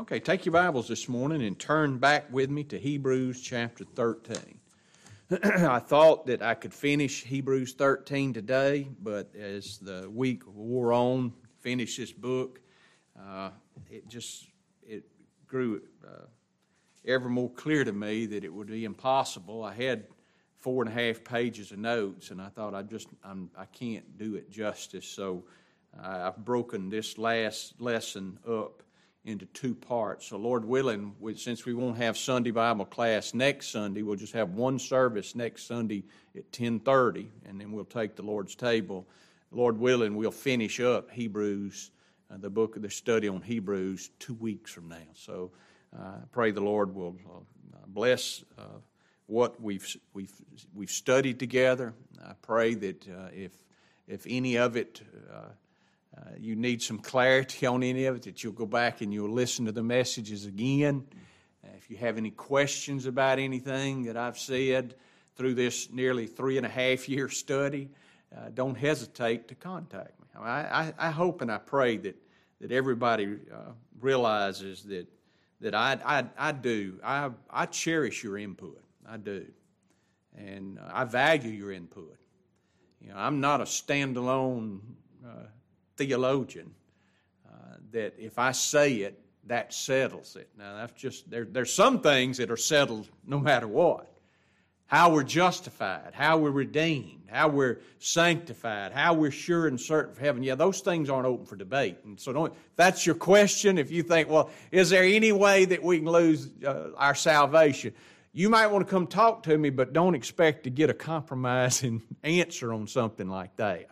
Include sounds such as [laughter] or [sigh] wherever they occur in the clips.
Okay, take your Bibles this morning and turn back with me to Hebrews chapter 13. [clears throat] I thought that I could finish Hebrews 13 today, but as the week wore on, finish this book, uh, it just it grew uh, ever more clear to me that it would be impossible. I had four and a half pages of notes, and I thought I just I'm, I can't do it justice. So I've broken this last lesson up into two parts. So, Lord willing, we, since we won't have Sunday Bible class next Sunday, we'll just have one service next Sunday at 10:30, and then we'll take the Lord's table. Lord willing, we'll finish up Hebrews, uh, the book of the study on Hebrews, two weeks from now. So, uh, I pray the Lord will uh, bless uh, what we've we've we've studied together. I pray that uh, if if any of it uh, you need some clarity on any of it, that you'll go back and you'll listen to the messages again. Uh, if you have any questions about anything that I've said through this nearly three and a half year study, uh, don't hesitate to contact me. I, I, I, hope and I pray that, that everybody uh, realizes that, that I, I, I do. I, I cherish your input. I do. And I value your input. You know, I'm not a standalone uh, theologian uh, that if I say it, that settles it. Now, that's just, there, there's some things that are settled no matter what. How we're justified, how we're redeemed, how we're sanctified, how we're sure and certain for heaven. Yeah, those things aren't open for debate. And so, don't, that's your question, if you think, well, is there any way that we can lose uh, our salvation? You might want to come talk to me, but don't expect to get a compromising [laughs] answer on something like that.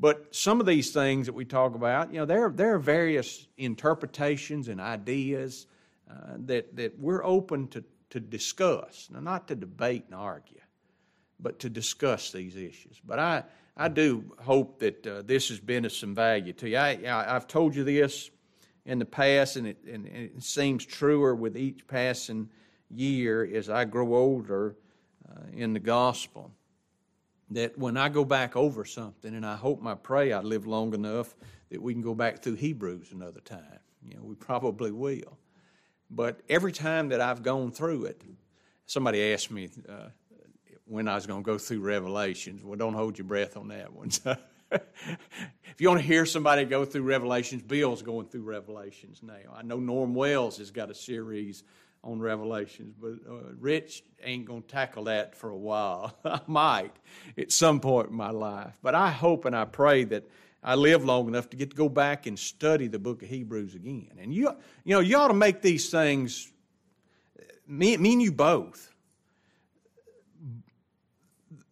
But some of these things that we talk about, you know, there, there are various interpretations and ideas uh, that, that we're open to, to discuss. Now, not to debate and argue, but to discuss these issues. But I, I do hope that uh, this has been of some value to you. I, I've told you this in the past, and it, and it seems truer with each passing year as I grow older uh, in the gospel that when I go back over something, and I hope my pray I live long enough that we can go back through Hebrews another time. You know, we probably will. But every time that I've gone through it, somebody asked me uh, when I was going to go through Revelations. Well, don't hold your breath on that one. [laughs] if you want to hear somebody go through Revelations, Bill's going through Revelations now. I know Norm Wells has got a series on Revelations, but uh, Rich ain't going to tackle that for a while. [laughs] I might at some point in my life. But I hope and I pray that I live long enough to get to go back and study the book of Hebrews again. And you, you know, you ought to make these things, me, me and you both.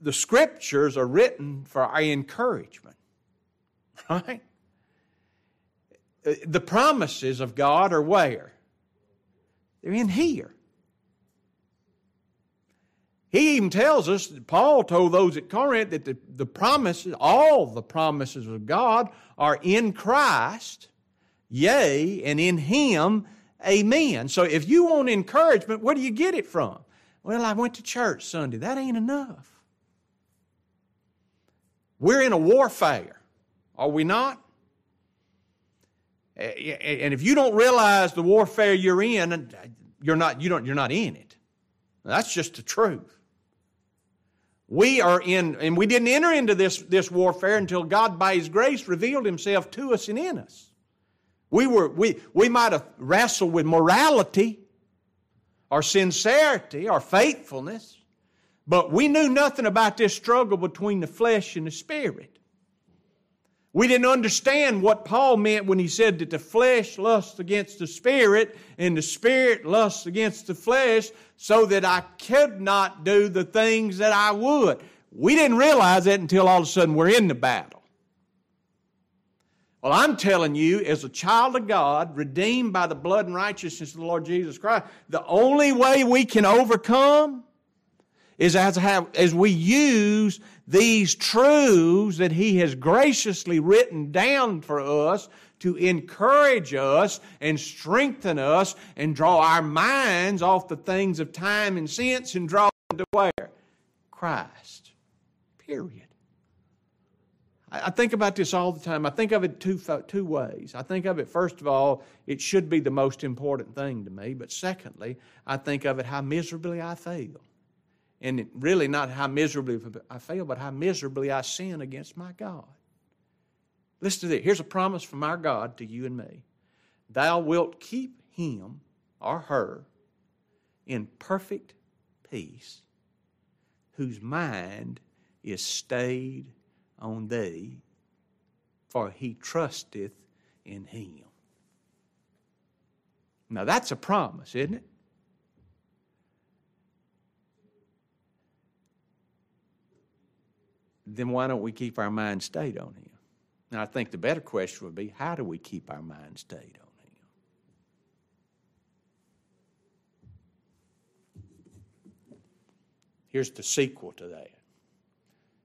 The scriptures are written for our encouragement, right? The promises of God are where? They're in here. He even tells us, Paul told those at Corinth, that the, the promises, all the promises of God are in Christ, yea, and in Him, amen. So if you want encouragement, where do you get it from? Well, I went to church Sunday. That ain't enough. We're in a warfare, are we not? And if you don't realize the warfare you're in, you're not, you don't, you're not in it. That's just the truth. We are in, and we didn't enter into this, this warfare until God, by His grace, revealed Himself to us and in us. We, were, we, we might have wrestled with morality, our sincerity, our faithfulness, but we knew nothing about this struggle between the flesh and the spirit. We didn't understand what Paul meant when he said that the flesh lusts against the spirit and the spirit lusts against the flesh so that I could not do the things that I would. We didn't realize that until all of a sudden we're in the battle. Well, I'm telling you, as a child of God, redeemed by the blood and righteousness of the Lord Jesus Christ, the only way we can overcome is as, have, as we use these truths that He has graciously written down for us to encourage us and strengthen us and draw our minds off the things of time and sense and draw them to where? Christ. Period. I think about this all the time. I think of it two, two ways. I think of it, first of all, it should be the most important thing to me. But secondly, I think of it how miserably I fail. And really not how miserably I fail, but how miserably I sin against my God. Listen to this. Here's a promise from our God to you and me Thou wilt keep him or her in perfect peace, whose mind is stayed on thee, for he trusteth in him. Now that's a promise, isn't it? Then why don't we keep our mind stayed on him? Now I think the better question would be how do we keep our mind stayed on him? Here's the sequel to that.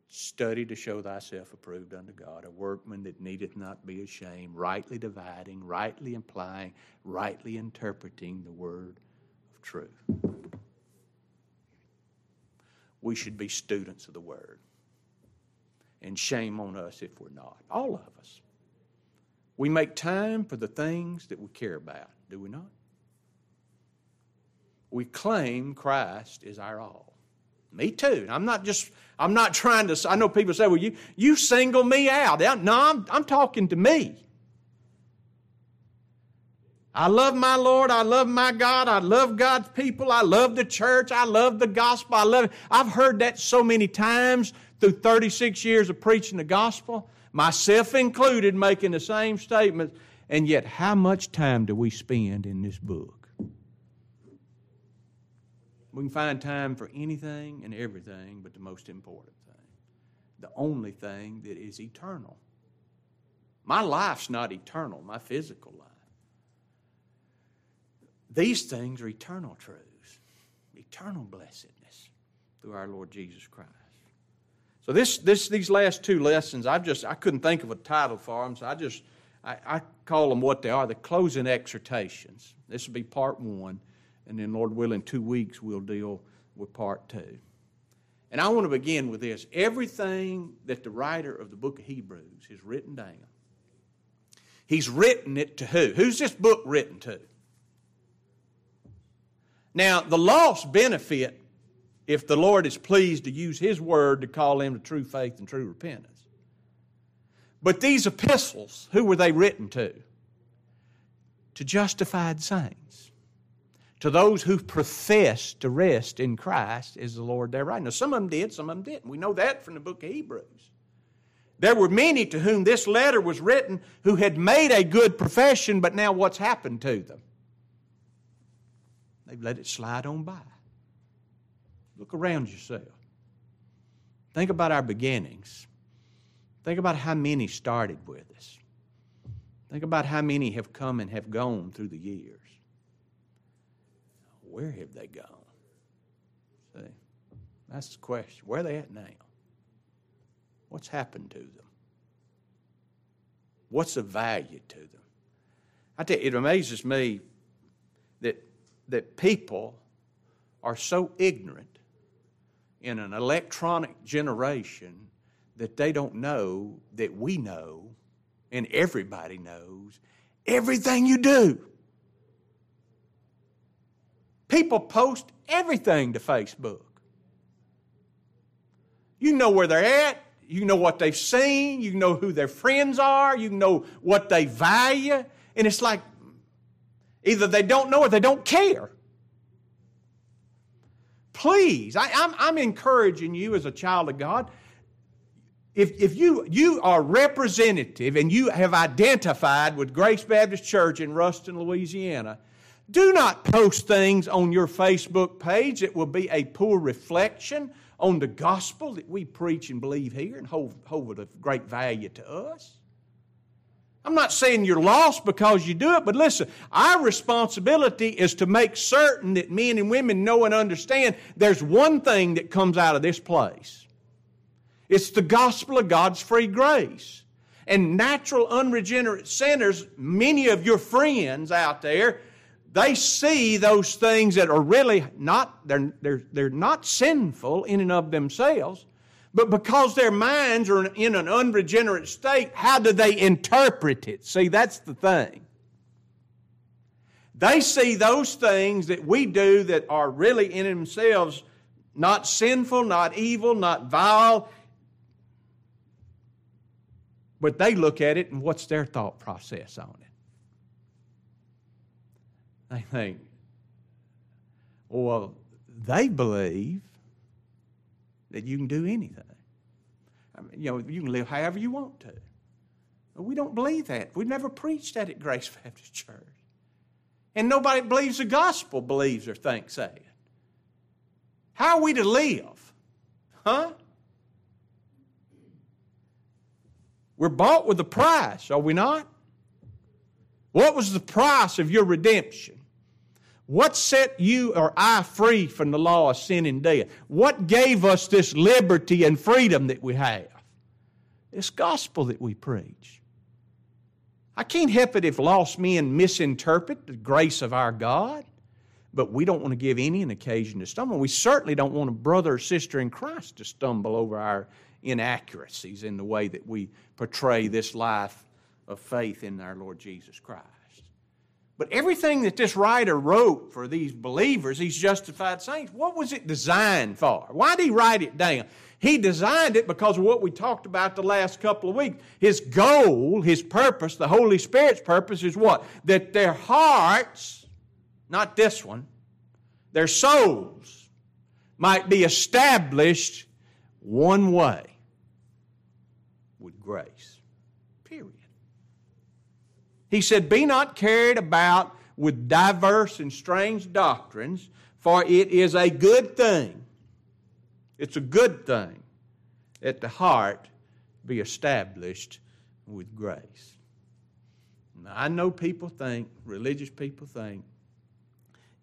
Study to show thyself approved unto God, a workman that needeth not be ashamed, rightly dividing, rightly implying, rightly interpreting the word of truth. We should be students of the word. And shame on us if we're not. All of us. We make time for the things that we care about, do we not? We claim Christ is our all. Me too. I'm not just, I'm not trying to, I know people say, well, you, you single me out. No, I'm, I'm talking to me. I love my Lord. I love my God. I love God's people. I love the church. I love the gospel. I love. I've heard that so many times through 36 years of preaching the gospel, myself included, making the same statements. And yet, how much time do we spend in this book? We can find time for anything and everything but the most important thing. The only thing that is eternal. My life's not eternal, my physical life. These things are eternal truths, eternal blessedness through our Lord Jesus Christ. So this, this, these last two lessons, I just I couldn't think of a title for them, so I just I, I call them what they are: the closing exhortations. This will be part one and then, Lord willing, two weeks we'll deal with part two. And I want to begin with this. Everything that the writer of the book of Hebrews has written down, he's written it to who? Who's this book written to? Now, the lost benefit if the Lord is pleased to use His word to call them to true faith and true repentance. But these epistles, who were they written to? To justified saints to those who profess to rest in Christ is the Lord their right. Now, some of them did, some of them didn't. We know that from the book of Hebrews. There were many to whom this letter was written who had made a good profession, but now what's happened to them? They've let it slide on by. Look around yourself. Think about our beginnings. Think about how many started with us. Think about how many have come and have gone through the years where have they gone? See, that's the question. Where are they at now? What's happened to them? What's the value to them? I tell you, it amazes me that, that people are so ignorant in an electronic generation that they don't know that we know and everybody knows everything you do. People post everything to Facebook. You know where they're at. You know what they've seen. You know who their friends are. You know what they value. And it's like either they don't know or they don't care. Please, I, am I'm, I'm encouraging you as a child of God. If, if you, you are representative and you have identified with Grace Baptist Church in Ruston, Louisiana, do not post things on your Facebook page that will be a poor reflection on the gospel that we preach and believe here and hold, hold of great value to us. I'm not saying you're lost because you do it, but listen, our responsibility is to make certain that men and women know and understand there's one thing that comes out of this place. It's the gospel of God's free grace. And natural, unregenerate sinners, many of your friends out there, they see those things that are really not, they're, they're, they're not sinful in and of themselves, But because their minds are in an unregenerate state, how do they interpret it? See, that's the thing. They see those things that we do that are really in themselves not sinful, not evil, not vile. But they look at it and what's their thought process on it? They think, well, they believe that you can do anything. I mean, you know, you can live however you want to. But we don't believe that. We've never preached that at Grace [laughs] Baptist Church. And nobody believes the gospel believes or thinks that. How are we to live? Huh? We're bought with a price, are we not? What was the price of your redemption? What set you or I free from the law of sin and death? What gave us this liberty and freedom that we have? This gospel that we preach. I can't help it if lost men misinterpret the grace of our God, but we don't want to give any an occasion to stumble. We certainly don't want a brother or sister in Christ to stumble over our inaccuracies in the way that we portray this life of faith in our Lord Jesus Christ. But everything that this writer wrote for these believers, these justified saints, what was it designed for? Why did he write it down? He designed it because of what we talked about the last couple of weeks. His goal, his purpose, the Holy Spirit's purpose is what? That their hearts, not this one, their souls might be established one way with grace. He said, Be not carried about with diverse and strange doctrines, for it is a good thing. It's a good thing that the heart be established with grace. Now, I know people think, religious people think,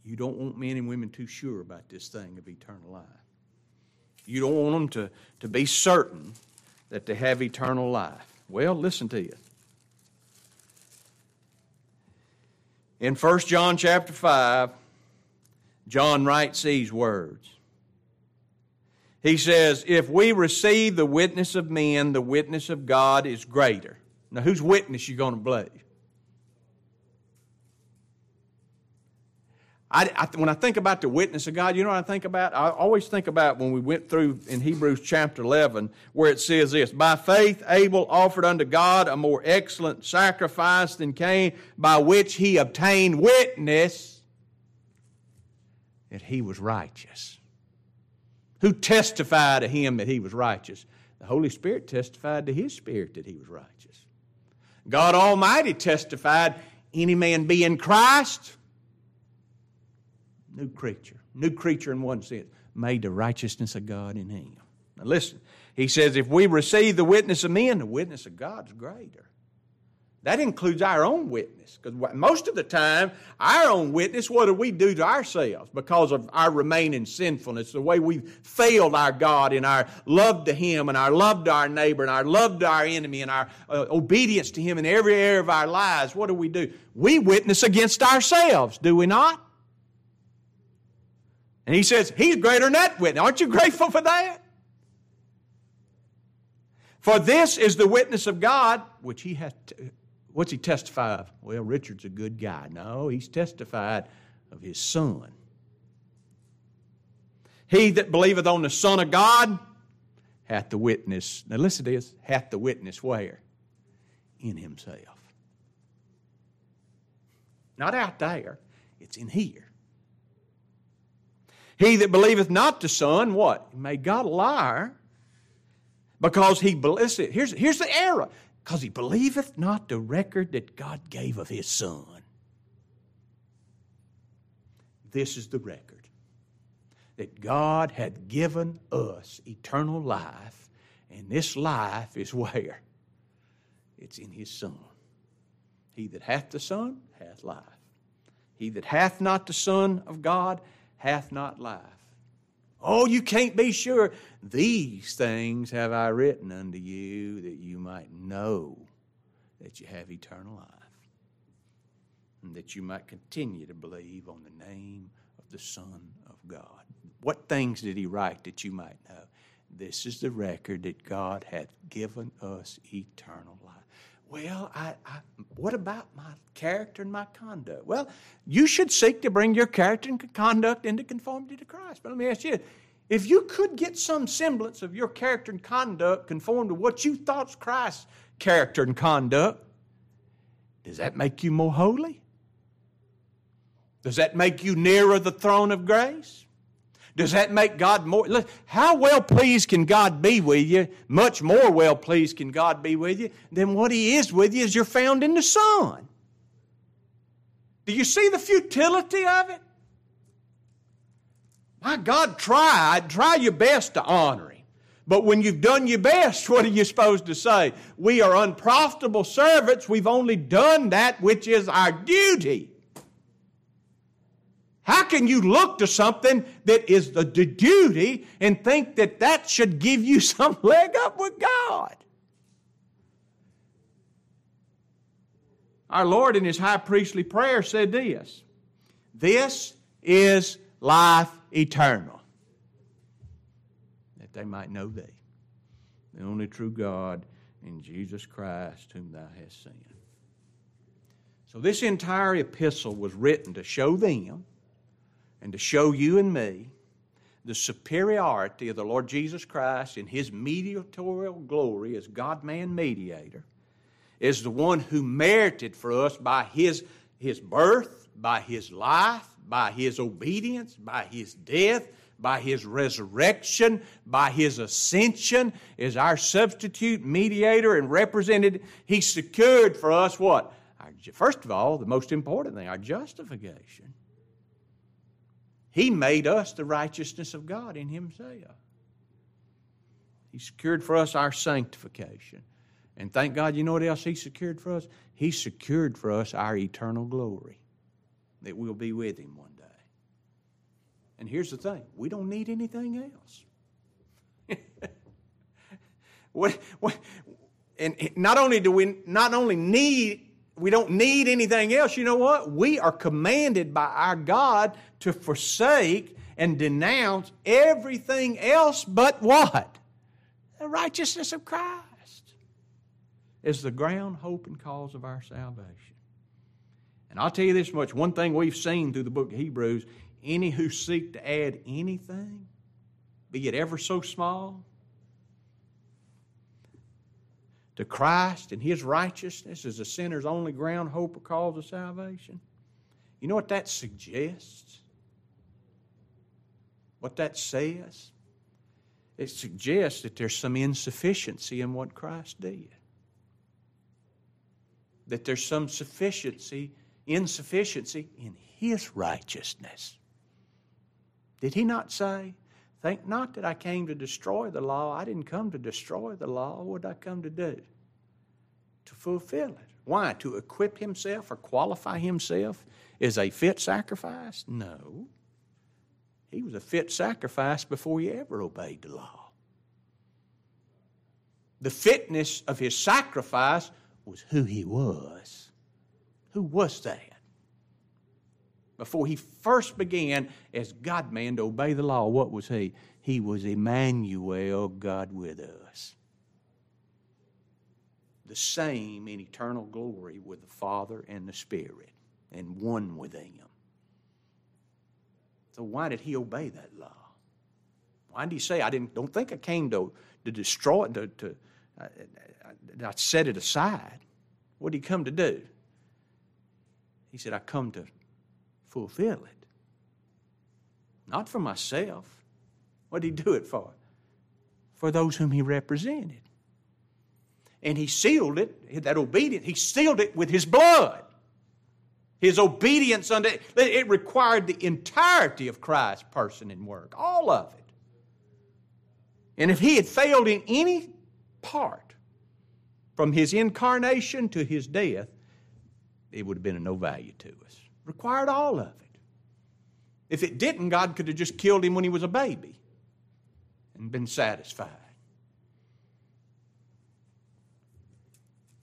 you don't want men and women too sure about this thing of eternal life. You don't want them to, to be certain that they have eternal life. Well, listen to you. In 1 John chapter 5, John writes these words. He says, If we receive the witness of men, the witness of God is greater. Now, whose witness you going to believe? I, I, when I think about the witness of God, you know what I think about? I always think about when we went through in Hebrews chapter 11, where it says this By faith, Abel offered unto God a more excellent sacrifice than Cain, by which he obtained witness that he was righteous. Who testified to him that he was righteous? The Holy Spirit testified to his spirit that he was righteous. God Almighty testified, any man be in Christ new creature. New creature in one sense, made the righteousness of God in him. Now listen, he says, if we receive the witness of men, the witness of God is greater. That includes our own witness. Because most of the time, our own witness, what do we do to ourselves because of our remaining sinfulness, the way we've failed our God in our love to Him and our love to our neighbor and our love to our enemy and our uh, obedience to Him in every area of our lives? What do we do? We witness against ourselves, do we not? And he says, He's greater than that witness. Aren't you grateful for that? For this is the witness of God, which he has. To, what's he testify of? Well, Richard's a good guy. No, he's testified of his son. He that believeth on the Son of God hath the witness. Now listen to this hath the witness where? In himself. Not out there, it's in here. He that believeth not the Son, what? Made God a liar. Because he, listen, here's, here's the error. Because he believeth not the record that God gave of his Son. This is the record that God had given us eternal life, and this life is where? It's in his Son. He that hath the Son hath life. He that hath not the Son of God hath not life. Oh, you can't be sure. These things have I written unto you that you might know that you have eternal life, and that you might continue to believe on the name of the Son of God. What things did he write that you might know? This is the record that God hath given us eternal life. Well, I, I, what about my character and my conduct? Well, you should seek to bring your character and conduct into conformity to Christ. But let me ask you if you could get some semblance of your character and conduct conform to what you thought's Christ's character and conduct, does that make you more holy? Does that make you nearer the throne of grace? Does that make God more? How well pleased can God be with you? Much more well pleased can God be with you than what He is with you as you're found in the Son. Do you see the futility of it? My God, try. Try your best to honor Him. But when you've done your best, [laughs] what are you supposed to say? We are unprofitable servants. We've only done that which is our duty. How can you look to something that is the, duty and think that that should give you [laughs] some leg up with God? Our Lord in His high priestly prayer said this This is life eternal, that they might know Thee, the only true God, in Jesus Christ, whom Thou hast sent. So, this entire epistle was written to show them and to show you and me the superiority of the Lord Jesus Christ in His mediatorial glory as God man mediator, is the one who merited for us by His, his birth, by His life, by His obedience, by His death, by His resurrection, by His ascension, is our substitute mediator and represented. He secured for us what? Our, first of all, the most important thing, our justification. He made us the righteousness of God in Himself. He secured for us our sanctification. And thank God, you know what else He secured for us? He secured for us our eternal glory, that we'll be with Him one day. And here's the thing we don't need anything else. [laughs] what, what, and not only do we not only need we don't need anything else. You know what? We are commanded by our God to forsake and denounce everything else but what? The righteousness of Christ is the ground, hope, and cause of our salvation. And I'll tell you this much one thing we've seen through the book of Hebrews any who seek to add anything, be it ever so small, to Christ and His righteousness as a sinner's only ground, hope, or cause of salvation. You know what that suggests? What that says? It suggests that there's some insufficiency in what Christ did. That there's some sufficiency, insufficiency in His righteousness. Did He not say, Think not that I came to destroy the law. I didn't come to destroy the law. What did I come to do? To fulfill it. Why? To equip himself or qualify himself as a fit sacrifice? No. He was a fit sacrifice before he ever obeyed the law. The fitness of his sacrifice was who he was. Who was that? Before he first began as God man to obey the law, what was he? He was Emmanuel, God with us. The same in eternal glory with the Father and the Spirit, and one with them. So why did he obey that law? Why did he say, I didn't, don't think I came to, to destroy it, to, to I, I, I set it aside. What did he come to do? He said, I come to fulfill it. Not for myself. What did he do it for? For those whom he represented. And he sealed it, that obedience, he sealed it with his blood. His obedience unto it, it required the entirety of Christ's person and work, all of it. And if he had failed in any part, from his incarnation to his death, it would have been of no value to us required all of it. If it didn't, God could have just killed him when he was a baby and been satisfied.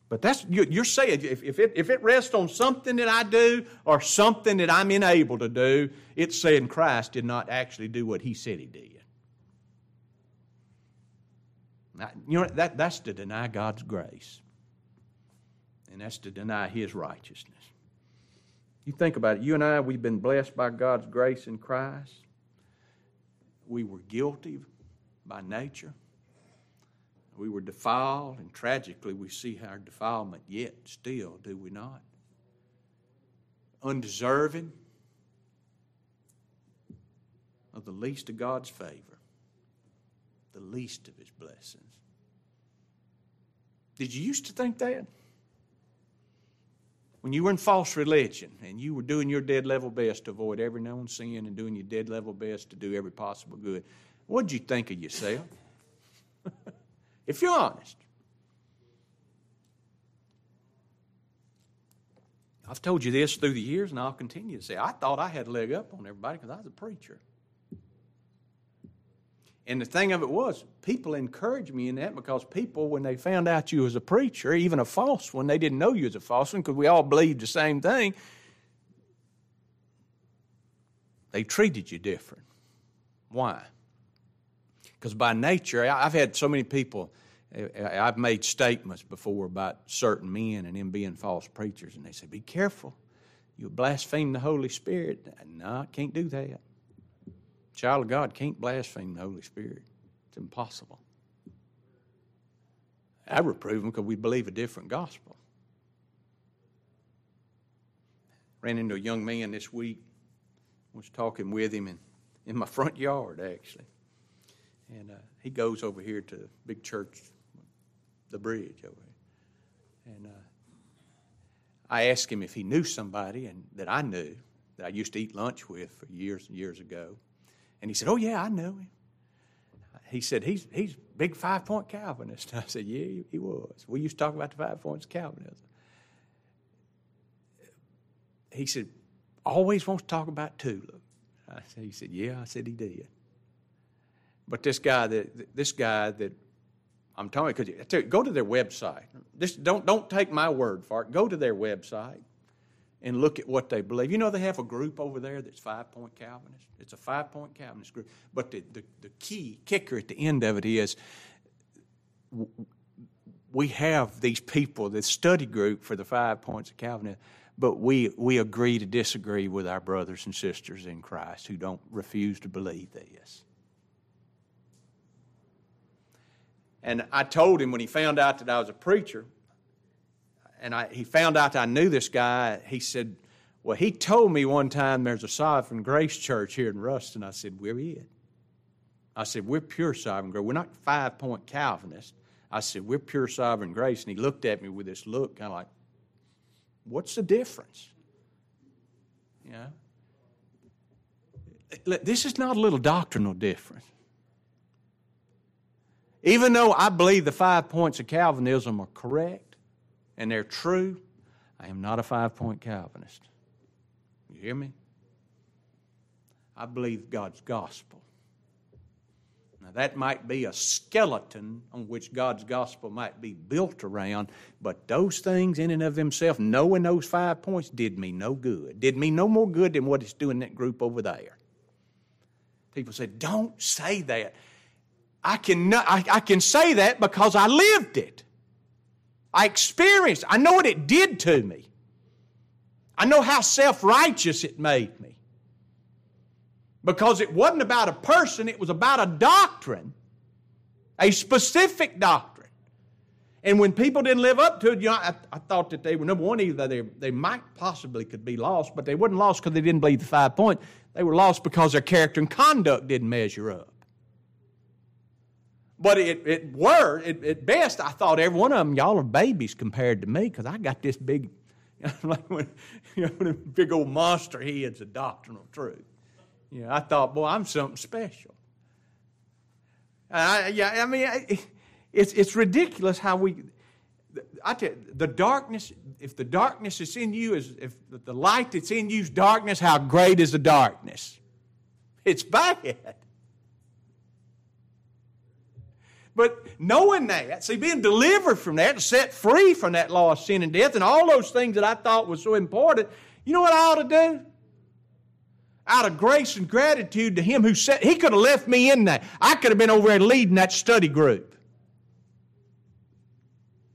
But that's you're saying if, if, it, if it rests on something that I do or something that I'm unable to do, it's saying Christ did not actually do what he said he did. You know, that, that's to deny God's grace. And that's to deny His righteousness. You think about it. You and I, we've been blessed by God's grace in Christ. We were guilty by nature. We were defiled, and tragically, we see our defilement yet still, do we not? Undeserving of the least of God's favor, the least of His blessings. Did you used to think that? When you were in false religion and you were doing your dead level best to avoid every known sin and doing your dead level best to do every possible good, what'd you think of yourself? [laughs] if you're honest. I've told you this through the years, and I'll continue to say I thought I had a leg up on everybody because I was a preacher. And the thing of it was, people encouraged me in that because people, when they found out you was a preacher, even a false one, they didn't know you was a false one because we all believed the same thing. They treated you different. Why? Because by nature, I've had so many people, eh, eh, I've made statements before about certain men and them being false preachers, and they say, Be careful. You blaspheme the Holy Spirit. No, I can't do that. Child of God can't blaspheme the Holy Spirit. It's impossible. I reprove them because we believe a different gospel. Ran into a young man this week. Was talking with him in, in my front yard actually, and uh, he goes over here to big church, the bridge over here, and uh, I asked him if he knew somebody and that I knew that I used to eat lunch with for years and years ago and he said, Oh, yeah, I know him. He said, He's, he's big five point Calvinist. [laughs] I said, Yeah, he, was. We used to talk about the five points of Calvinism. He said, Always wants to talk about tulip. I said, he said, Yeah, I said he did. But this guy that this guy that I'm telling you, because go to their website. This, don't don't take my word for it. Go to their website and look at what they believe. You know, they have a group over there that's five point Calvinist. It's a five point Calvinist group. But the, the, the key kicker at the end of it is we have these people, this study group for the five points of Calvinism, but we, we agree to disagree with our brothers and sisters in Christ who don't refuse to believe this. And I told him when he found out that I was a preacher, and I, he found out I knew this guy. He said, Well, he told me one time there's a Sovereign Grace Church here in Ruston. I said, We're it. I said, We're pure sovereign grace. We're not five point Calvinists. I said, We're pure sovereign grace. And he looked at me with this look, kind of like, What's the difference? Yeah. This is not a little doctrinal difference. Even though I believe the five points of Calvinism are correct, and they're true, I am not a five point Calvinist. You hear me? I believe God's gospel. Now, that might be a skeleton on which God's gospel might be built around, but those things in and of themselves, knowing those five points, did me no good. Did me no more good than what it's doing that group over there. People say, don't say that. I can, I, I can say that because I lived it. I experienced, I know what it did to me. I know how self righteous it made me. Because it wasn't about a person, it was about a doctrine, a specific doctrine. And when people didn't live up to it, you know, I, I thought that they were, number one, either they, they might possibly could be lost, but they weren't lost because they didn't believe the five points. They were lost because their character and conduct didn't measure up. But it, it were, it, at best, I thought every one of them, y'all are babies compared to me because I got this big, [laughs] like when, you know, big old monster head's a doctrinal truth. You know, I thought, boy, I'm something special. I, yeah, I mean, it's, it's ridiculous how we, I tell you, the darkness, if the darkness is in you, is if the light that's in you is darkness, how great is the darkness? It's bad. But knowing that, see, being delivered from that, set free from that law of sin and death, and all those things that I thought was so important, you know what I ought to do? Out of grace and gratitude to Him who said, He could have left me in that. I could have been over there leading that study group.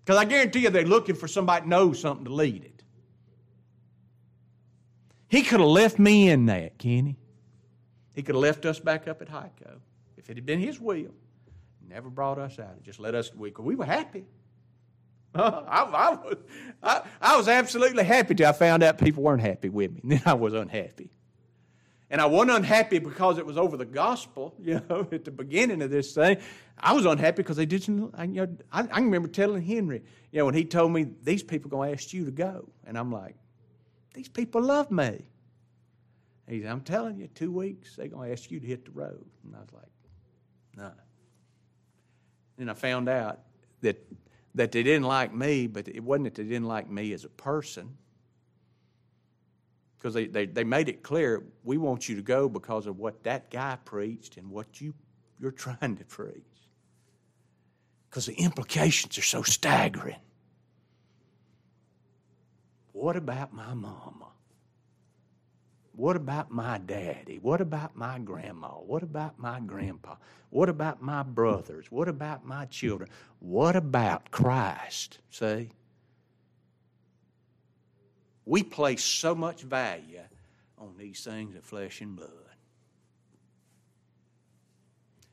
Because I guarantee you they're looking for somebody that knows something to lead it. He could have left me in that, Kenny. He could have left us back up at Hico if it had been his will. Never brought us out. Just let us, we, we were happy. [laughs] I, I, was, I, I was absolutely happy till I found out people weren't happy with me. [laughs] Then I was unhappy. And I wasn't unhappy because it was over the gospel, [laughs] you know, at the beginning of this thing. I was unhappy because they didn't, I, you know, I, I remember telling Henry, you know, when he told me, these people are going to ask you to go. And I'm like, these people love me. He said, I'm telling you, two weeks, they're going to ask you to hit the road. And I was like, no. Then I found out that, that they didn't like me, but it wasn't that they didn't like me as a person because they, they, they made it clear we want you to go because of what that guy preached and what you, you're trying to preach. Because the implications are so staggering. What about my mama? What about my daddy? What about my grandma? What about my grandpa? What about my brothers? What about my children? What about Christ? See? We place so much value on these things of flesh and blood.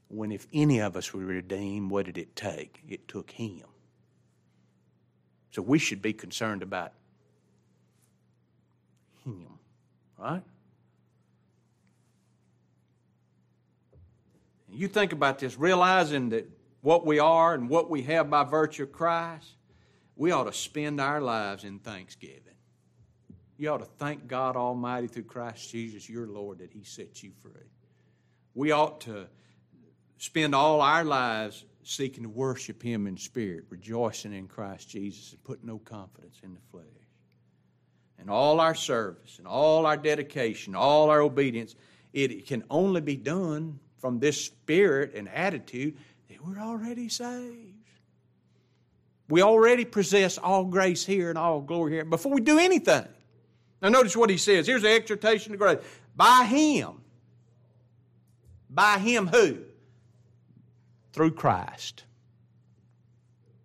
When if any of us were redeemed, what did it take? It took him. So we should be concerned about him, right? You think about this, realizing that what we are and what we have by virtue of Christ, we ought to spend our lives in thanksgiving. You ought to thank God Almighty through Christ Jesus, your Lord, that He set you free. We ought to spend all our lives seeking to worship Him in spirit, rejoicing in Christ Jesus, and put no confidence in the flesh. And all our service and all our dedication, all our obedience, it can only be done from this spirit and attitude that we're already saved. We already possess all grace here and all glory here before we do anything. Now, notice what he says. Here's the exhortation to grace. By him. By him who? Through Christ.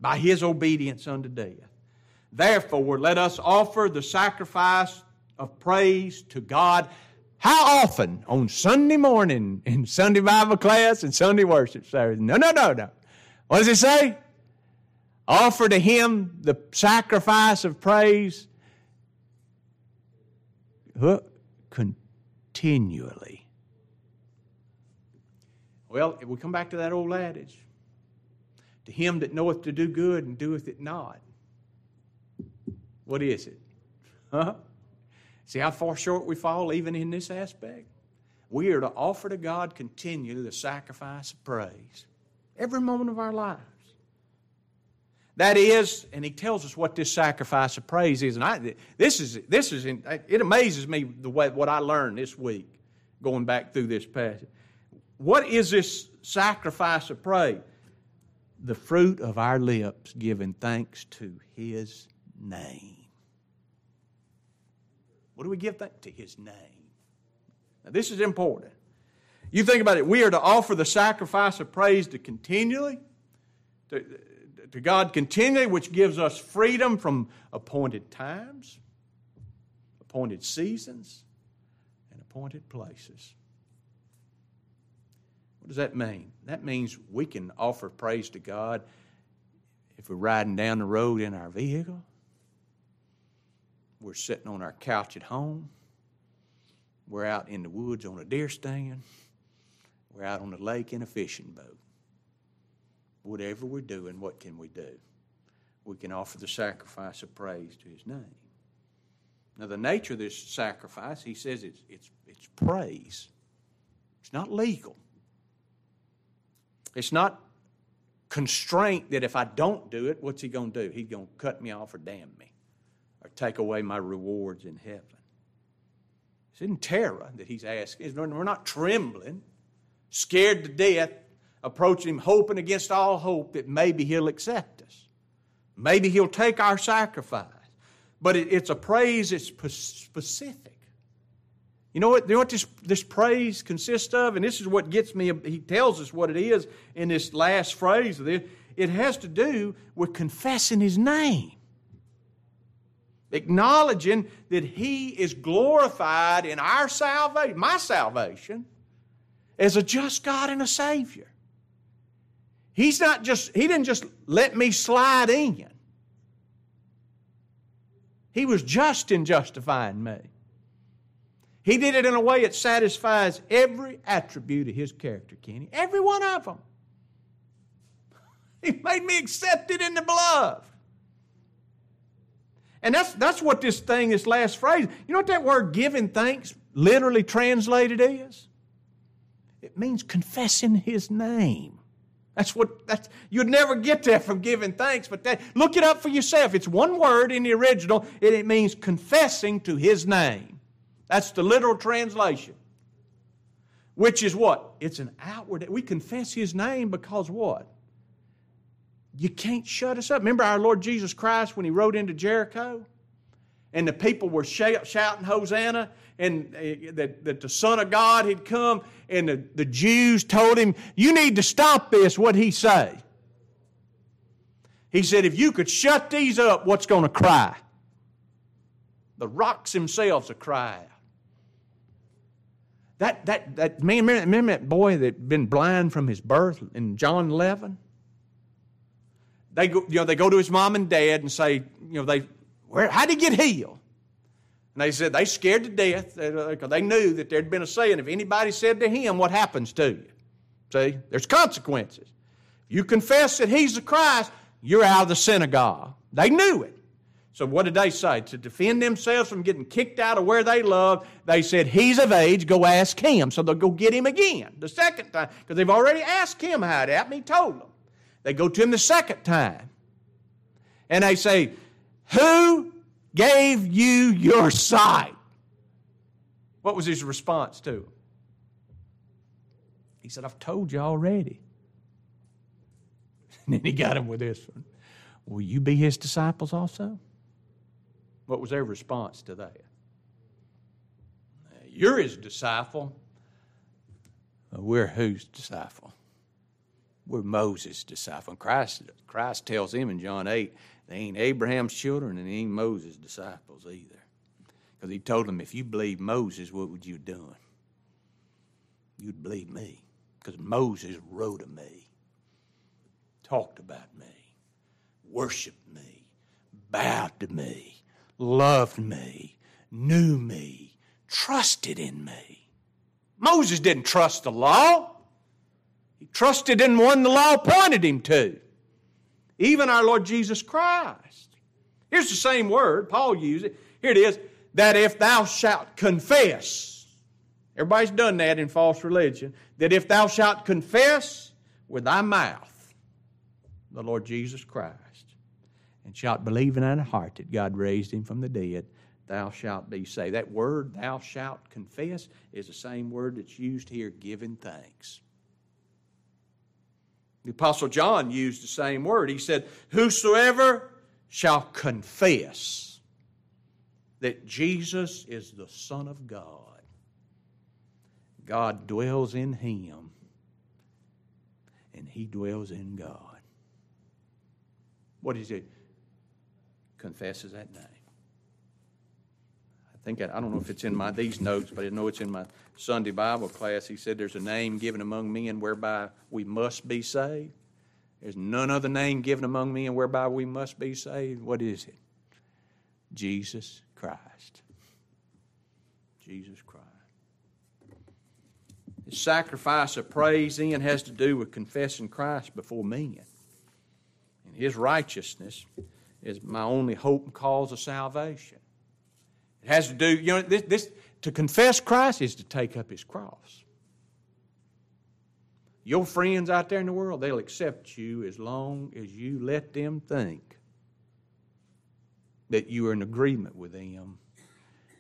By his obedience unto death. Therefore, let us offer the sacrifice of praise to God. How often? On Sunday morning, in Sunday Bible class and Sunday worship service. No, no, no, no. What does it say? Offer to him the sacrifice of praise continually. Well, if we come back to that old adage, to him that knoweth to do good and doeth it not, what is it? Huh? See how far short we fall even in this aspect? We are to offer to God continually the sacrifice of praise every moment of our lives. That is, and he tells us what this sacrifice of praise is. And I, this is, this is, it amazes me the way, what I learned this week going back through this passage. What is this sacrifice of praise? The fruit of our lips giving thanks to his name. What do we give thanks to his name? Now, this is important. You think about it. We are to offer the sacrifice of praise to continually, to, to God continually, which gives us freedom from appointed times, appointed seasons, and appointed places. What does that mean? That means we can offer praise to God if we're riding down the road in our vehicle, we're sitting on our couch at home, we're out in the woods on a deer stand, we're out on the lake in a fishing boat whatever we're doing, what can we do? We can offer the sacrifice of praise to his name. Now, the nature of this sacrifice, he says it's, it's, it's praise. It's not legal. It's not constraint that if I don't do it, what's he going to do? He's going to cut me off or damn me or take away my rewards in heaven. It's in terror that he's asking. We're not trembling, scared to death approaching Him hoping against all hope that maybe He'll accept us. Maybe He'll take our sacrifice. But it, it's a praise that's specific. You know what, you know what this, this praise consists of? And this is what gets me, he tells us what it is in this last phrase of this. it has to do with confessing His name. Acknowledging that He is glorified in our salvation, my salvation, as a just God and a Savior. He's not just, He didn't just let me slide in. He was just in justifying me. He did it in a way that satisfies every attribute of His character, Kenny. Every one of them. [laughs] He made me accepted in the beloved. And that's, that's what this thing, this last phrase, you know what that word giving thanks literally translated is? It means confessing His name. That's what that's you'd never get there from giving thanks, but that, look it up for yourself. It's one word in the original, and it means confessing to his name. That's the literal translation. Which is what? It's an outward we confess his name because what? You can't shut us up. Remember our Lord Jesus Christ when he rode into Jericho? And the people were shouting Hosanna, and uh, that, the Son of God had come, and the, the Jews told him, You need to stop this. What'd he say? He said, If you could shut these up, what's going to cry? The rocks themselves are crying. That, that, that man, remember that boy that had been blind from his birth in John 11? They go, you know, they go to his mom and dad and say, you know, they, where, how did he get healed? And they said they scared to death because uh, they knew that there'd been a saying if anybody said to him, What happens to you? See, there's consequences. If you confess that he's the Christ, you're out of the synagogue. They knew it. So what did they say? To defend themselves from getting kicked out of where they love, they said, He's of age, go ask him. So they'll go get him again the second time, because they've already asked him how it happened. He told them. They go to him the second time. And they say, Who gave you your sight? What was his response to him? He said, I've told you already. [laughs] And then he got him with this one. Will you be his disciples also? What was their response to that? You're his disciple. We're whose disciple? We're Moses' disciple. Christ, Christ tells him in John 8, they ain't Abraham's children and they ain't Moses' disciples either. Because he told them, if you believe Moses, what would you have? You'd believe me. Because Moses wrote of me, talked about me, worshiped me, bowed to me, loved me, knew me, trusted in me. Moses didn't trust the law. He trusted in one the law pointed him to. Even our Lord Jesus Christ. Here's the same word, Paul used it. Here it is that if thou shalt confess, everybody's done that in false religion, that if thou shalt confess with thy mouth the Lord Jesus Christ, and shalt believe in thine heart that God raised him from the dead, thou shalt be saved. That word, thou shalt confess, is the same word that's used here, giving thanks. The Apostle John used the same word. He said, Whosoever shall confess that Jesus is the Son of God, God dwells in him, and he dwells in God. What is it? Confesses that name. I think I, I don't know if it's in my these notes, but I know it's in my Sunday Bible class, he said, There's a name given among men whereby we must be saved. There's none other name given among men whereby we must be saved. What is it? Jesus Christ. Jesus Christ. The sacrifice of praise then has to do with confessing Christ before men. And his righteousness is my only hope and cause of salvation. It has to do, you know, this, this to confess Christ is to take up his cross. Your friends out there in the world, they'll accept you as long as you let them think that you are in agreement with them,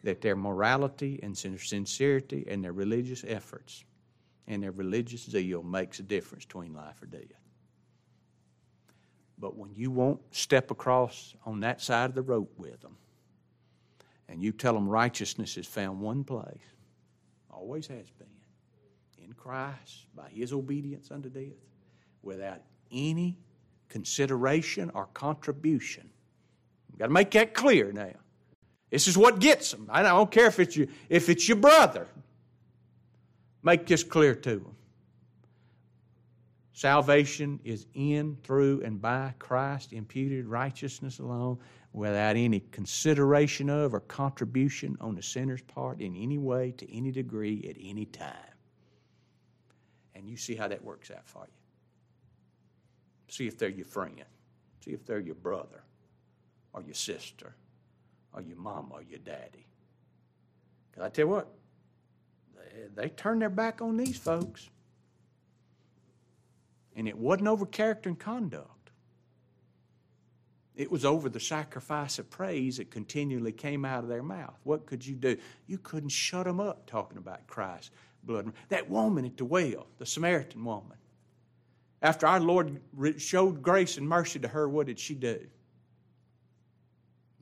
that their morality and sincerity and their religious efforts and their religious zeal makes a difference between life or death. But when you won't step across on that side of the rope with them, and you tell them righteousness is found one place, always has been, in Christ by his obedience unto death, without any consideration or contribution. You've got to make that clear now. This is what gets them. I don't care if it's your, if it's your brother. Make this clear to them. Salvation is in, through, and by Christ, imputed righteousness alone, without any consideration of or contribution on the sinner's part in any way, to any degree, at any time. And you see how that works out for you. See if they're your friend. See if they're your brother or your sister or your mom, or your daddy. Because I tell you what, they, they turn their back on these folks. And it wasn't over character and conduct. It was over the sacrifice of praise that continually came out of their mouth. What could you do? You couldn't shut them up talking about Christ's blood. That woman at the well, the Samaritan woman, after our Lord showed grace and mercy to her, what did she do?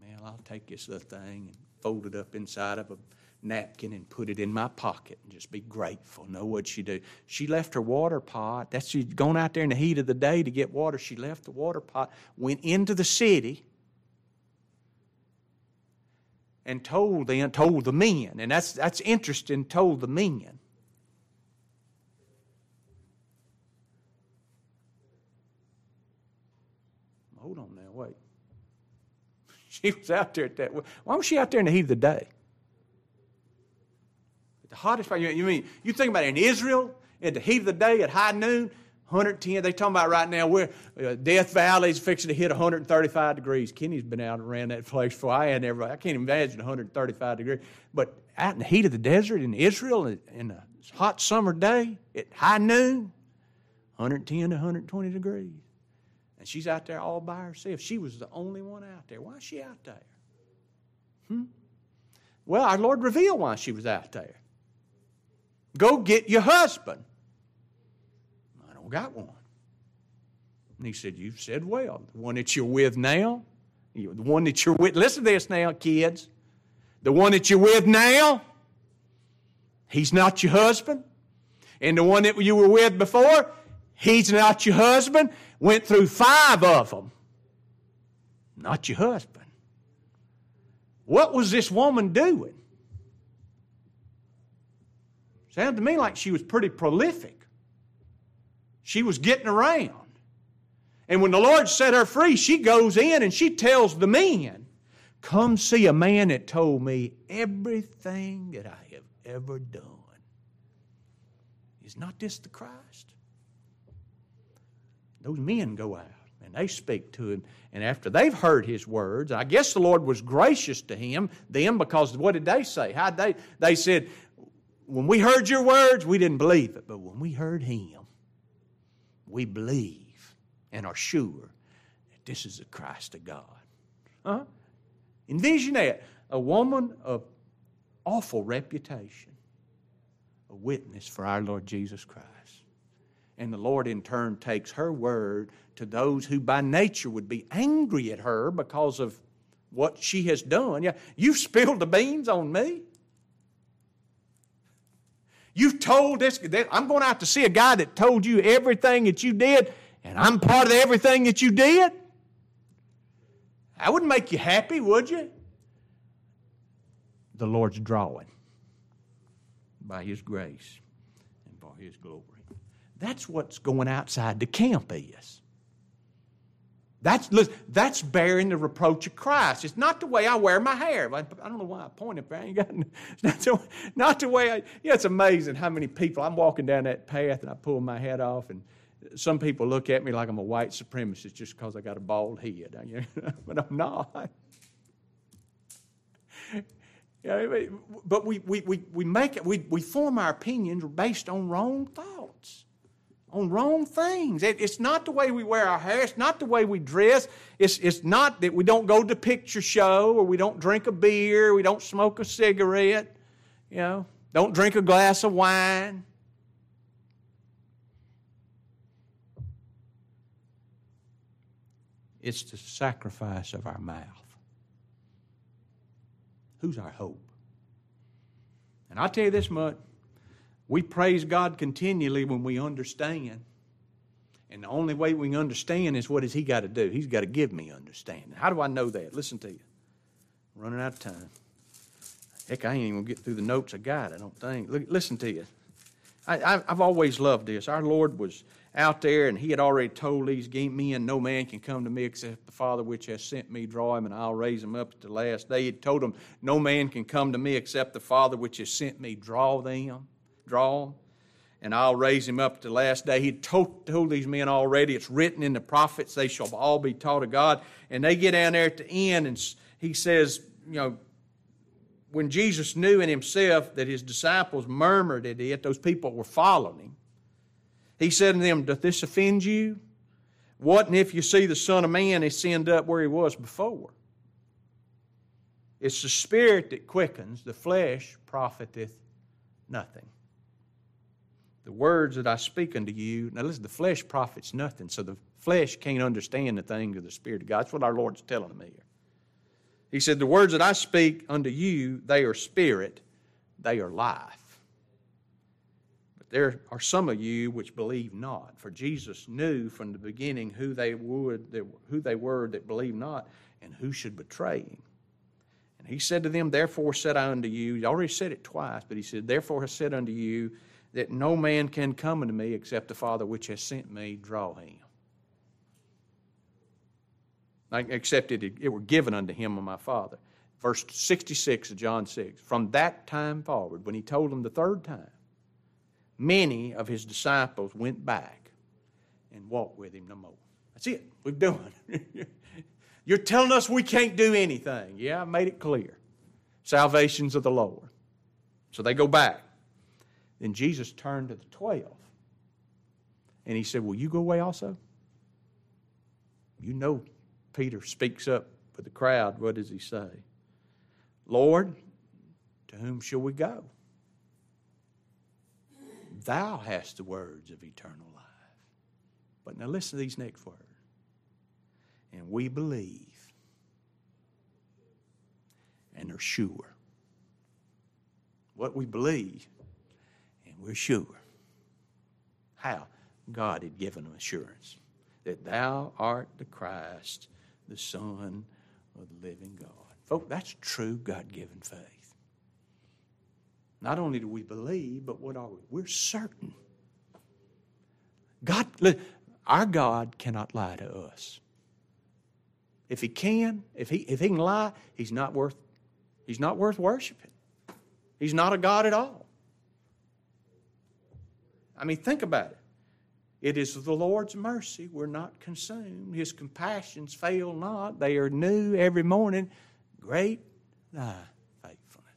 Man, I'll take this little thing and fold it up inside of a napkin and put it in my pocket and just be grateful. Know what she do? She left her water pot. That's she's gone out there in the heat of the day to get water. She left the water pot, went into the city, and told them, told the men, and that's that's interesting. Told the men. Hold on now, wait. [laughs] She was out there at that. Why was she out there in the heat of the day? The hottest part, you mean, you think about it in Israel, at the heat of the day, at high noon, 110. They talking about right now where uh, Death Valley is fixing to hit 135 degrees. Kenny's been out around that place before. I had never. I can't imagine 135 degrees. But out in the heat of the desert in Israel, in a hot summer day at high noon, 110 to 120 degrees, and she's out there all by herself. She was the only one out there. Why is she out there? Hmm. Well, our Lord revealed why she was out there. Go get your husband. I don't got one. And he said, You've said well. The one that you're with now, the one that you're with, listen to this now, kids. The one that you're with now, he's not your husband. And the one that you were with before, he's not your husband. Went through five of them. Not your husband. What was this woman doing? Sounded to me like she was pretty prolific. She was getting around. And when the Lord set her free, she goes in and she tells the men, Come see a man that told me everything that I have ever done. Is not this the Christ? Those men go out and they speak to him. And after they've heard his words, I guess the Lord was gracious to him, them, because what did they say? How they they said, when we heard your words, we didn't believe it. But when we heard him, we believe and are sure that this is the Christ of God. Huh? Envision that. A woman of awful reputation, a witness for our Lord Jesus Christ. And the Lord, in turn, takes her word to those who by nature would be angry at her because of what she has done. Yeah, you've spilled the beans on me. You've told this, I'm going out to see a guy that told you everything that you did, and I'm part of everything that you did. That wouldn't make you happy, would you? The Lord's drawing by His grace and by His glory. That's what's going outside the camp is. That's, that's bearing the reproach of Christ. It's not the way I wear my hair. I, don't know why I pointed, but I ain't got, [laughs] not the, not the way I, you know, it's amazing how many people, I'm walking down that path and I pull my head off and some people look at me like I'm a white supremacist just because I got a bald head. [laughs] You know? but I'm not. [laughs] but we, we, we, we make it, we, we form our opinions based on wrong thoughts on wrong things. It, it's not the way we wear our hair. It's not the way we dress. It's, it's not that we don't go to picture show or we don't drink a beer. We don't smoke a cigarette. You know, don't drink a glass of wine. It's the sacrifice of our mouth. Who's our hope? And I'll tell you this much we praise God continually when we understand. And the only way we can understand is what has He got to do? He's got to give me understanding. How do I know that? Listen to you. I'm running out of time. Heck, I ain't even going to get through the notes I got, I don't think. Look, listen to you. I, have always loved this. Our Lord was out there, and He had already told these men, No man can come to me except the Father which has sent me draw him, and I'll raise him up at the last day. He told them, No man can come to me except the Father which has sent me draw them, draw and I'll raise him up at the last day. He told, told these men already, it's written in the prophets, they shall all be taught of God. And they get down there at the end, and He says, You know, when Jesus knew in himself that his disciples murmured at it, those people were following him. He said to them, Doth this offend you? What and if you see the Son of Man ascend up where he was before? It's the Spirit that quickens, the flesh profiteth nothing. The words that I speak unto you, now listen, the flesh profits nothing, so the flesh can't understand the things of the Spirit of God. That's what our Lord's telling me here. He said, The words that I speak unto you, they are spirit, they are life. But there are some of you which believe not. For Jesus knew from the beginning who they would who they were that believed not, and who should betray him. And he said to them, Therefore said I unto you, he already said it twice, but he said, Therefore I said unto you, that no man can come unto me except the Father which has sent me draw him except it, it were given unto him of my Father. Verse 66 of John 6. From that time forward, when he told them the third time, many of his disciples went back and walked with him no more. That's it. We've done. [laughs] You're telling us we can't do anything. Yeah, I made it clear. Salvation's of the Lord. So they go back. Then Jesus turned to the twelve and he said, Will you go away also? You know Peter speaks up for the crowd, what does he say? Lord, to whom shall we go? Thou hast the words of eternal life. But now listen to these next words. And we believe and are sure. What we believe we're sure. How? God had given them assurance that thou art the Christ, the Son of the living God. Folks, that's true God given faith. Not only do we believe, but what are we? We're certain. God, our God cannot lie to us. If he can, if he, if he can lie, he's not worth, he's not worth worshiping. He's not a God at all. I mean, think about it. It is the Lord's mercy we're not consumed. His compassions fail not. They are new every morning. Great thy faithfulness.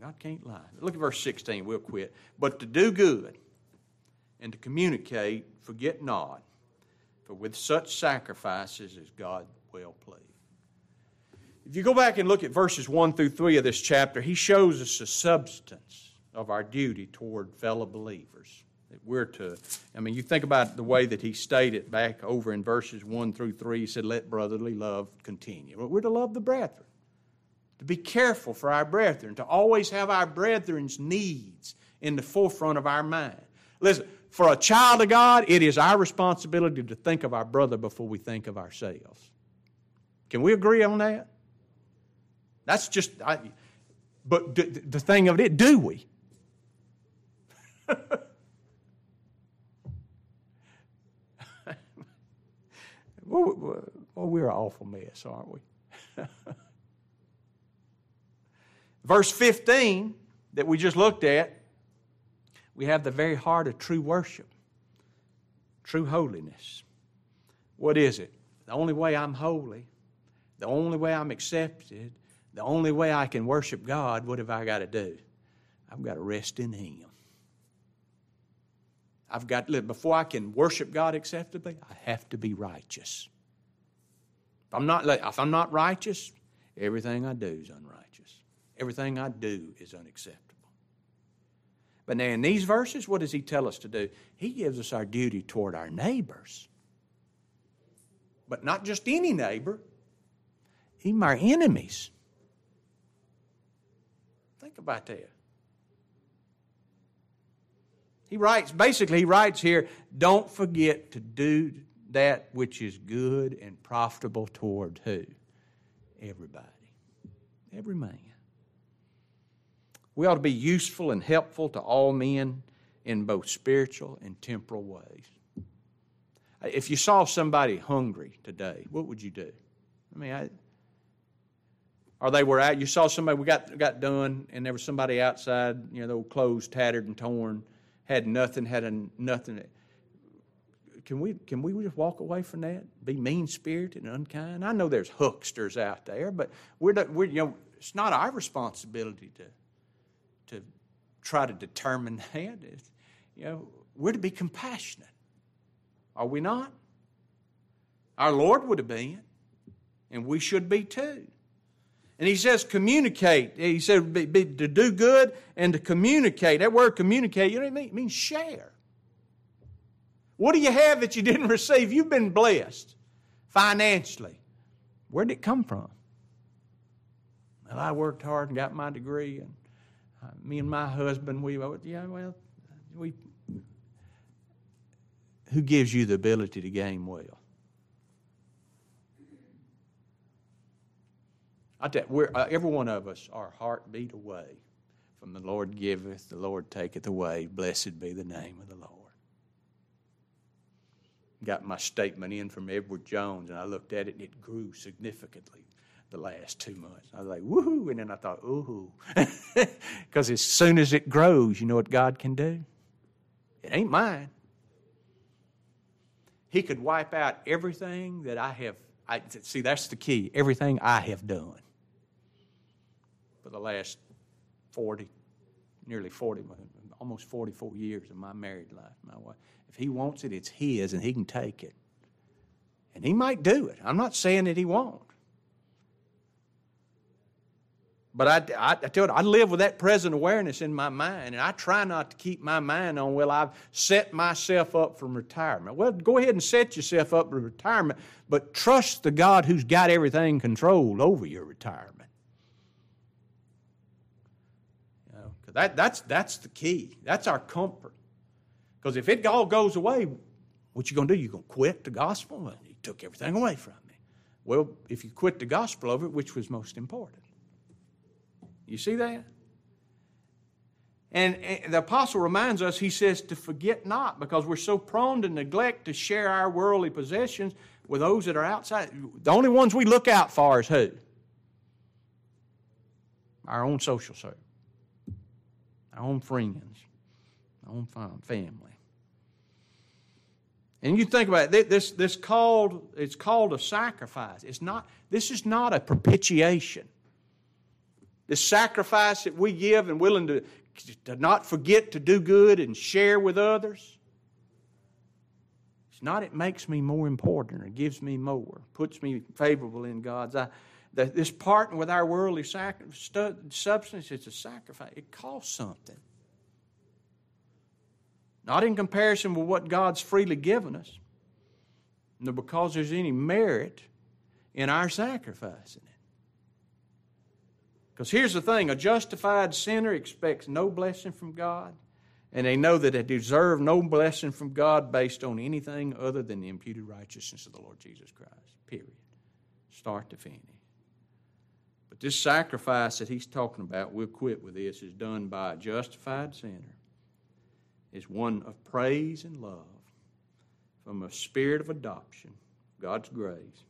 God can't lie. Look at verse 16. We'll quit. But to do good and to communicate, forget not, for with such sacrifices is God well pleased. If you go back and look at verses 1 through 3 of this chapter, he shows us the substance of our duty toward fellow believers that we're to. I mean, you think about the way that he stated back over in verses 1 through 3. He said, Let brotherly love continue. We're to love the brethren, to be careful for our brethren, to always have our brethren's needs in the forefront of our mind. Listen, for a child of God, it is our responsibility to think of our brother before we think of ourselves. Can we agree on that? That's just, I, but the thing of it, do we? [laughs] Well, we're an awful mess, aren't we? [laughs] Verse 15 that we just looked at, we have the very heart of true worship, true holiness. What is it? The only way I'm holy, the only way I'm accepted, the only way I can worship God, what have I got to do? I've got to rest in Him. I've got to live. Before I can worship God acceptably, I have to be righteous. If I'm not, if I'm not righteous, everything I do is unrighteous. Everything I do is unacceptable. But now, in these verses, what does he tell us to do? He gives us our duty toward our neighbors. But not just any neighbor, even our enemies. Think about that. He writes, basically, he writes here, don't forget to do that which is good and profitable toward who? Everybody. Every man. We ought to be useful and helpful to all men in both spiritual and temporal ways. If you saw somebody hungry today, what would you do? I mean, I, or they were out. You saw somebody. We got got done, and there was somebody outside. You know, their clothes tattered and torn, had nothing, had a, nothing. Can we can we just walk away from that? Be mean spirited and unkind. I know there's hucksters out there, but we're, not, we're you know it's not our responsibility to to try to determine [laughs] that. It's, you know, we're to be compassionate. Are we not? Our Lord would have been, and we should be too. And he says communicate. He said be, be, to do good and to communicate. That word communicate, you know what it means? It means share. What do you have that you didn't [laughs] receive? You've been blessed financially. Where did it come from? Well, I worked hard and got my degree, and uh, me and my husband, we, yeah, well, we. Who gives you the ability to game well? I tell you, uh, every one of us are heartbeat away from the Lord giveth, the Lord taketh away. Blessed be the name of the Lord. Got my statement in from Edward Jones, and I looked at it, and it grew significantly the last two months. I was like, woohoo! And then I thought, ooh. [laughs] Because as soon as it grows, you know what God can do? It ain't mine. He could wipe out everything that I have. I, see, that's the key. Everything I have done the last 40, nearly 40, almost 44 years of my married life. My wife, if he wants it, it's his, and he can take it. And he might do it. I'm not saying that he won't. But I, I, I tell you, I live with that present awareness in my mind, and I try not to keep my mind on, well, I've set myself up for retirement. Well, go ahead and set yourself up for retirement, but trust the God who's got everything controlled over your retirement. That, that's, that's the key. That's our comfort. Because if it all goes away, what you going to do? You're going to quit the gospel? Well, he took everything away from me. Well, if you quit the gospel over it, which was most important? You see that? And, and the apostle reminds us, he says, to forget not, because we're so prone to neglect to share our worldly possessions with those that are outside. The only ones we look out for is who? Our own social circle our own friends, our own family. And you think about it, this, this called, it's called a sacrifice. It's not, this is not a propitiation. This sacrifice that we give and willing to, to not forget to do good and share with others. It's not it makes me more important or gives me more, puts me favorable in God's eye that this parting with our worldly sac- stu- substance is a sacrifice. It costs something. Not in comparison with what God's freely given us, nor because there's any merit in our sacrificing it. Because here's the thing a justified sinner expects no blessing from God, and they know that they deserve no blessing from God based on anything other than the imputed righteousness of the Lord Jesus Christ. Period. Start to finish. But this sacrifice that he's talking about, we'll quit with this, is done by a justified sinner. Is one of praise and love from a spirit of adoption, God's grace,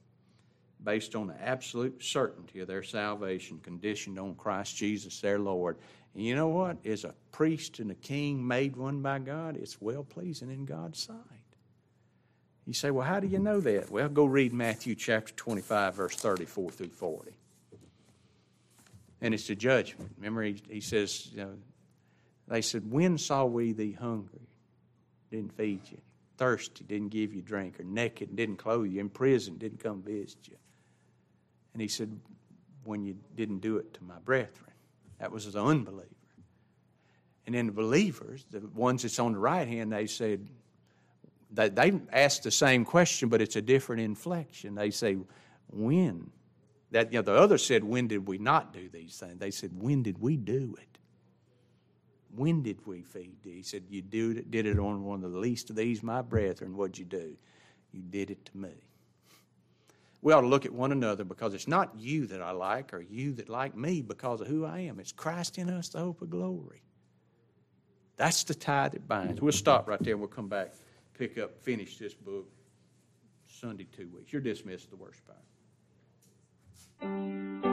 based on the absolute certainty of their salvation, conditioned on Christ Jesus, their Lord. And you know what? As a priest and a king made one by God, it's well pleasing in God's sight. You say, well, how do you know that? Well, go read Matthew chapter 25, verse 34 through 40 and it's a judgment. Remember, he, he says, you know, they said, When saw we thee hungry? Didn't feed you. Thirsty, didn't give you drink. Or naked, didn't clothe you. In prison, didn't come visit you. And he said, When you didn't do it to my brethren. That was the unbeliever. And then the believers, the ones that's on the right hand, they said, they, they asked the same question, but it's a different inflection. They say, When that, you know, the other said, When did we not do these things? They said, When did we do it? When did we feed thee? He said, You do, did it on one of the least of these, my brethren. What'd you do? You did it to me. We ought to look at one another because it's not you that I like or you that like me because of who I am. It's Christ in us, the hope of glory. That's the tie that binds. We'll stop right there we'll come back, pick up, finish this book Sunday, two weeks. You're dismissed the worship hour. Thank you.